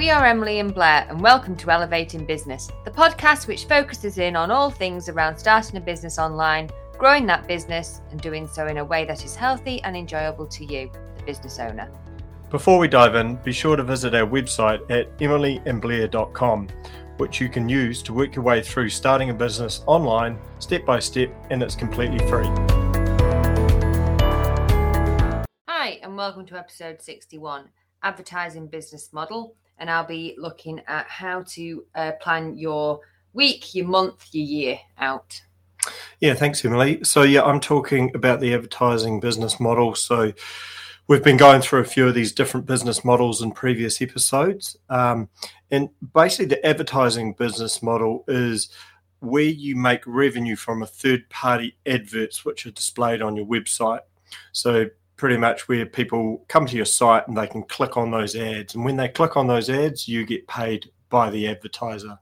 We are Emily and Blair, and welcome to Elevating Business, the podcast which focuses in on all things around starting a business online, growing that business, and doing so in a way that is healthy and enjoyable to you, the business owner. Before we dive in, be sure to visit our website at emilyandblair.com, which you can use to work your way through starting a business online step by step, and it's completely free. Hi, and welcome to episode 61 Advertising Business Model. And I'll be looking at how to uh, plan your week, your month, your year out. Yeah, thanks, Emily. So, yeah, I'm talking about the advertising business model. So, we've been going through a few of these different business models in previous episodes. Um, and basically, the advertising business model is where you make revenue from a third party adverts which are displayed on your website. So, pretty much where people come to your site and they can click on those ads. And when they click on those ads, you get paid by the advertiser.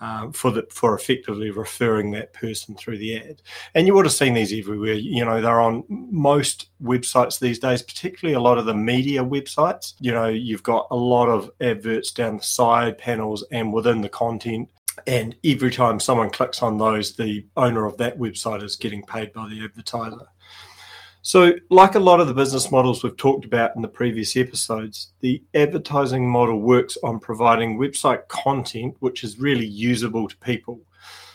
Um, for the for effectively referring that person through the ad. And you would have seen these everywhere. You know, they're on most websites these days, particularly a lot of the media websites. You know, you've got a lot of adverts down the side panels and within the content. And every time someone clicks on those, the owner of that website is getting paid by the advertiser. So, like a lot of the business models we've talked about in the previous episodes, the advertising model works on providing website content which is really usable to people.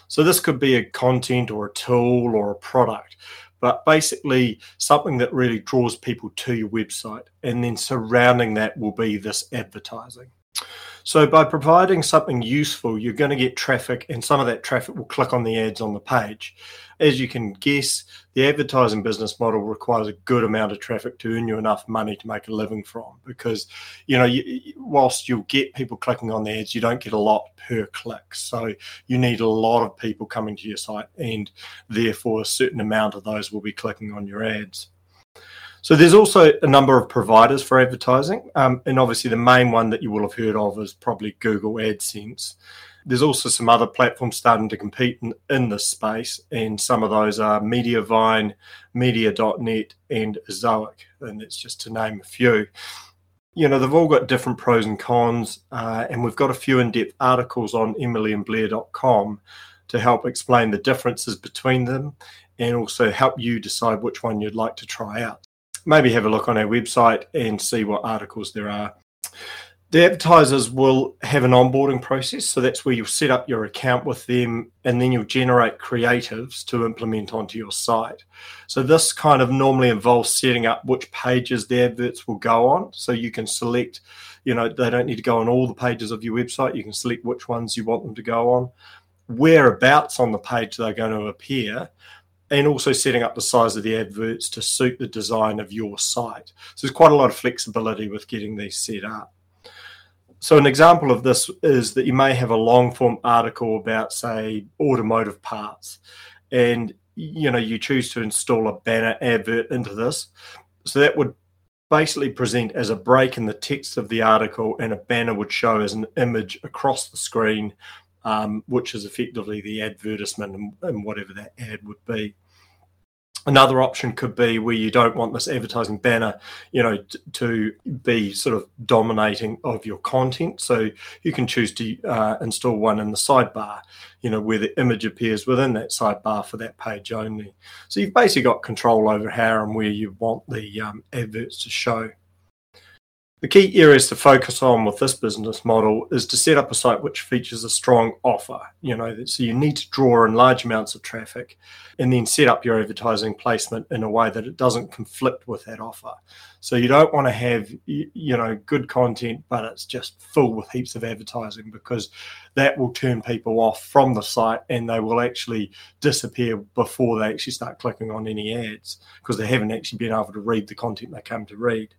So, this could be a content or a tool or a product, but basically something that really draws people to your website. And then surrounding that will be this advertising. So by providing something useful, you're going to get traffic, and some of that traffic will click on the ads on the page. As you can guess, the advertising business model requires a good amount of traffic to earn you enough money to make a living from. Because, you know, you, whilst you'll get people clicking on the ads, you don't get a lot per click. So you need a lot of people coming to your site, and therefore a certain amount of those will be clicking on your ads. So there's also a number of providers for advertising, um, and obviously the main one that you will have heard of is probably Google AdSense. There's also some other platforms starting to compete in, in this space, and some of those are Mediavine, Media.net, and Ezoic, and it's just to name a few. You know, they've all got different pros and cons, uh, and we've got a few in depth articles on emilyandblair.com to help explain the differences between them and also help you decide which one you'd like to try out maybe have a look on our website and see what articles there are. The advertisers will have an onboarding process. So that's where you'll set up your account with them and then you'll generate creatives to implement onto your site. So this kind of normally involves setting up which pages the adverts will go on. So you can select, you know, they don't need to go on all the pages of your website. You can select which ones you want them to go on, whereabouts on the page they're going to appear, and also setting up the size of the adverts to suit the design of your site. So there's quite a lot of flexibility with getting these set up. So an example of this is that you may have a long form article about say automotive parts and you know you choose to install a banner advert into this. So that would basically present as a break in the text of the article and a banner would show as an image across the screen um, which is effectively the advertisement and, and, whatever that ad would be. Another option could be where you don't want this advertising banner, you know, t- to be sort of dominating of your content. So you can choose to uh, install one in the sidebar, you know, where the image appears within that sidebar for that page only. So you've basically got control over how and where you want the um, adverts to show. The key areas to focus on with this business model is to set up a site which features a strong offer. You know, so you need to draw in large amounts of traffic and then set up your advertising placement in a way that it doesn't conflict with that offer. So you don't want to have, you know, good content, but it's just full with heaps of advertising because that will turn people off from the site and they will actually disappear before they actually start clicking on any ads because they haven't actually been able to read the content they come to read.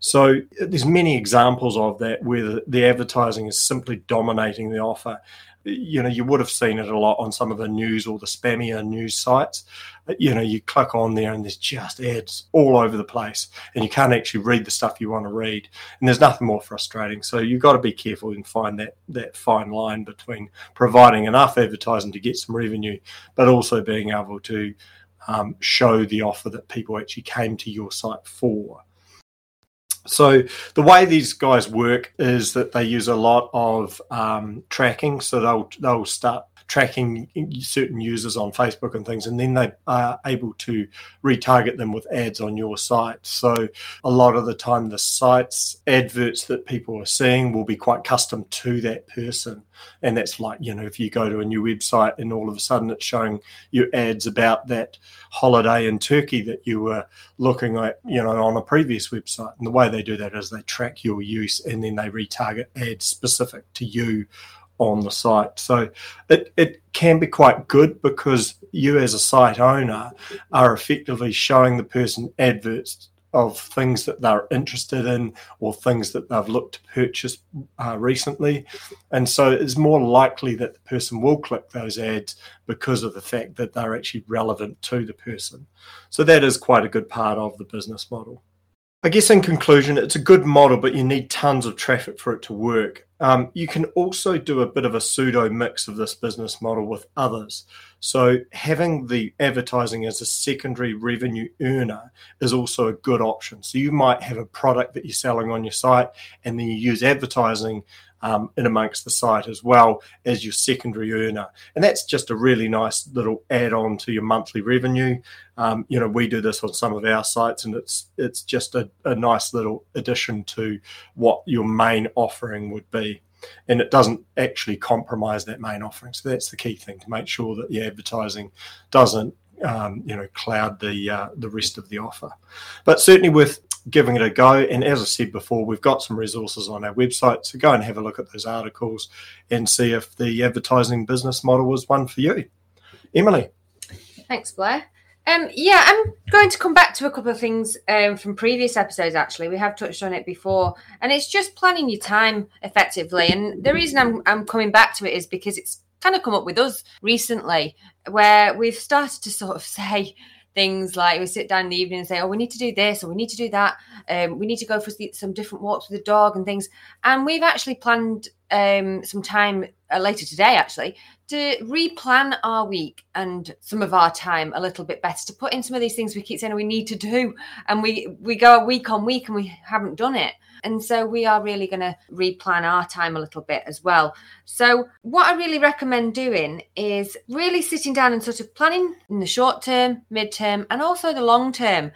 So there's many examples of that where the, advertising is simply dominating the offer. You know, you would have seen it a lot on some of the news or the spammier news sites. You know, you click on there and there's just ads all over the place, and you can't actually read the stuff you want to read. And there's nothing more frustrating. So you've got to be careful and find that that fine line between providing enough advertising to get some revenue, but also being able to um, show the offer that people actually came to your site for. So the way these guys work is that they use a lot of um, tracking. So they'll they'll start tracking certain users on Facebook and things, and then they are able to retarget them with ads on your site. So a lot of the time, the sites adverts that people are seeing will be quite custom to that person, and that's like you know if you go to a new website and all of a sudden it's showing you ads about that holiday in Turkey that you were looking at, you know, on a previous website. And the way they do that is they track your use and then they retarget ads specific to you on the site. So it, it can be quite good because you, as a site owner, are effectively showing the person adverts of things that they're interested in or things that they've looked to purchase uh, recently. And so it's more likely that the person will click those ads because of the fact that they're actually relevant to the person. So that is quite a good part of the business model. I guess in conclusion, it's a good model, but you need tons of traffic for it to work. Um, you can also do a bit of a pseudo mix of this business model with others. So, having the advertising as a secondary revenue earner is also a good option. So, you might have a product that you're selling on your site, and then you use advertising um, in amongst the site as well as your secondary earner. And that's just a really nice little add on to your monthly revenue. Um, you know, we do this on some of our sites, and it's it's just a, a nice little addition to what your main offering would be and it doesn't actually compromise that main offering. So that's the key thing to make sure that the advertising doesn't, um, you know, cloud the uh, the rest of the offer. But certainly with giving it a go. And as I said before, we've got some resources on our website. So go and have a look at those articles and see if the advertising business model was one for you. Emily. Thanks, Blair. Um, yeah, I'm going to come back to a couple of things um, from previous episodes. Actually, we have touched on it before, and it's just planning your time effectively. And the reason I'm I'm coming back to it is because it's kind of come up with us recently, where we've started to sort of say, things like we sit down in the evening and say, "Oh, we need to do this or we need to do that. Um, we need to go for some different walks with the dog and things." And we've actually planned um, some time uh, later today, actually, to replan our week and some of our time a little bit better to put in some of these things we keep saying we need to do, and we we go week on week and we haven't done it. And so we are really going to replan our time a little bit as well. So, what I really recommend doing is really sitting down and sort of planning in the short term, mid term, and also the long term.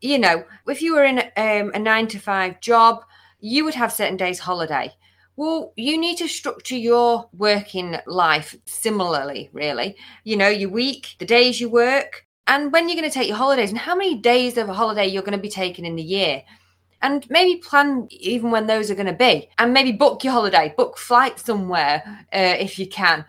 You know, if you were in um, a nine to five job, you would have certain days holiday. Well, you need to structure your working life similarly, really. You know, your week, the days you work, and when you're going to take your holidays, and how many days of a holiday you're going to be taking in the year. And maybe plan even when those are going to be and maybe book your holiday book flight somewhere uh, if you can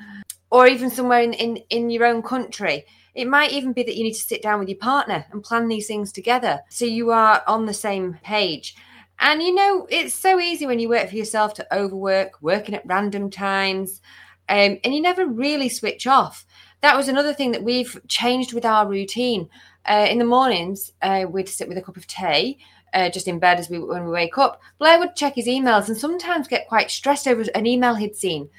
or even somewhere in, in in your own country. It might even be that you need to sit down with your partner and plan these things together so you are on the same page and you know it's so easy when you work for yourself to overwork working at random times um, and you never really switch off. That was another thing that we've changed with our routine. Uh, in the mornings uh, we'd sit with a cup of tea uh, just in bed as we when we wake up, Blair would check his emails and sometimes get quite stressed over an email he'd seen,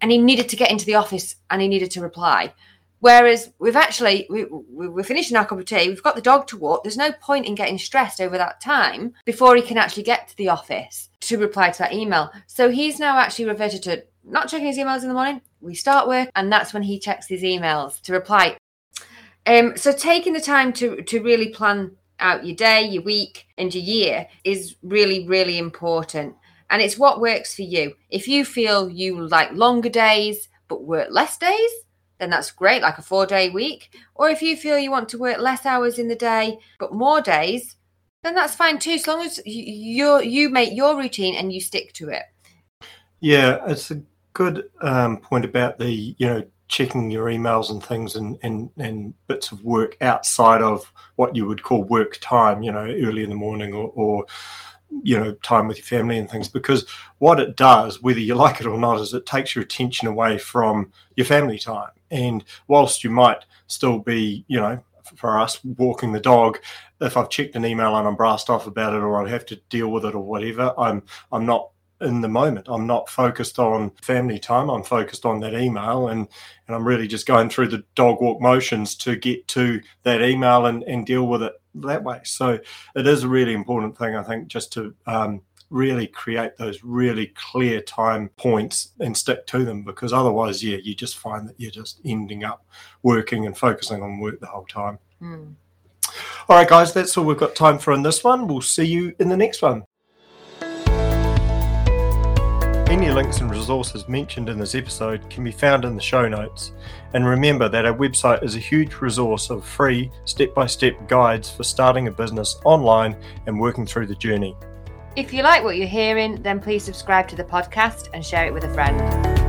and he needed to get into the office and he needed to reply. Whereas we've actually we, we're finishing our cup of tea, we've got the dog to walk. There's no point in getting stressed over that time before he can actually get to the office to reply to that email. So he's now actually reverted to not checking his emails in the morning. We start work, and that's when he checks his emails to reply. Um, so taking the time to to really plan out your day, your week, and your year is really, really important. And it's what works for you. If you feel you like longer days but work less days, then that's great, like a four day week. Or if you feel you want to work less hours in the day but more days, then that's fine too, as long as you you make your routine and you stick to it. Yeah, it's a good um, point about the you know checking your emails and things and, and, and bits of work outside of what you would call work time, you know, early in the morning or, or you know time with your family and things because what it does whether you like it or not is it takes your attention away from your family time. And whilst you might still be you know for us walking the dog if i've checked an email and i'm brassed off about it or i have to deal with it or whatever i'm i'm not in the moment. I'm not focused on family time. I'm focused on that email and, and I'm really just going through the dog walk motions to get to that email and, and deal with it that way. So it is a really important thing, I think, just to um, really create those really clear time points and stick to them because otherwise, yeah, you just find that you're just ending up working and focusing on work the whole time. Mm. All right, guys, that's all we've got time for in this one. We'll see you in the next one. Any links and resources mentioned in this episode can be found in the show notes. And remember that our website is a huge resource of free step by step guides for starting a business online and working through the journey. If you like what you're hearing, then please subscribe to the podcast and share it with a friend.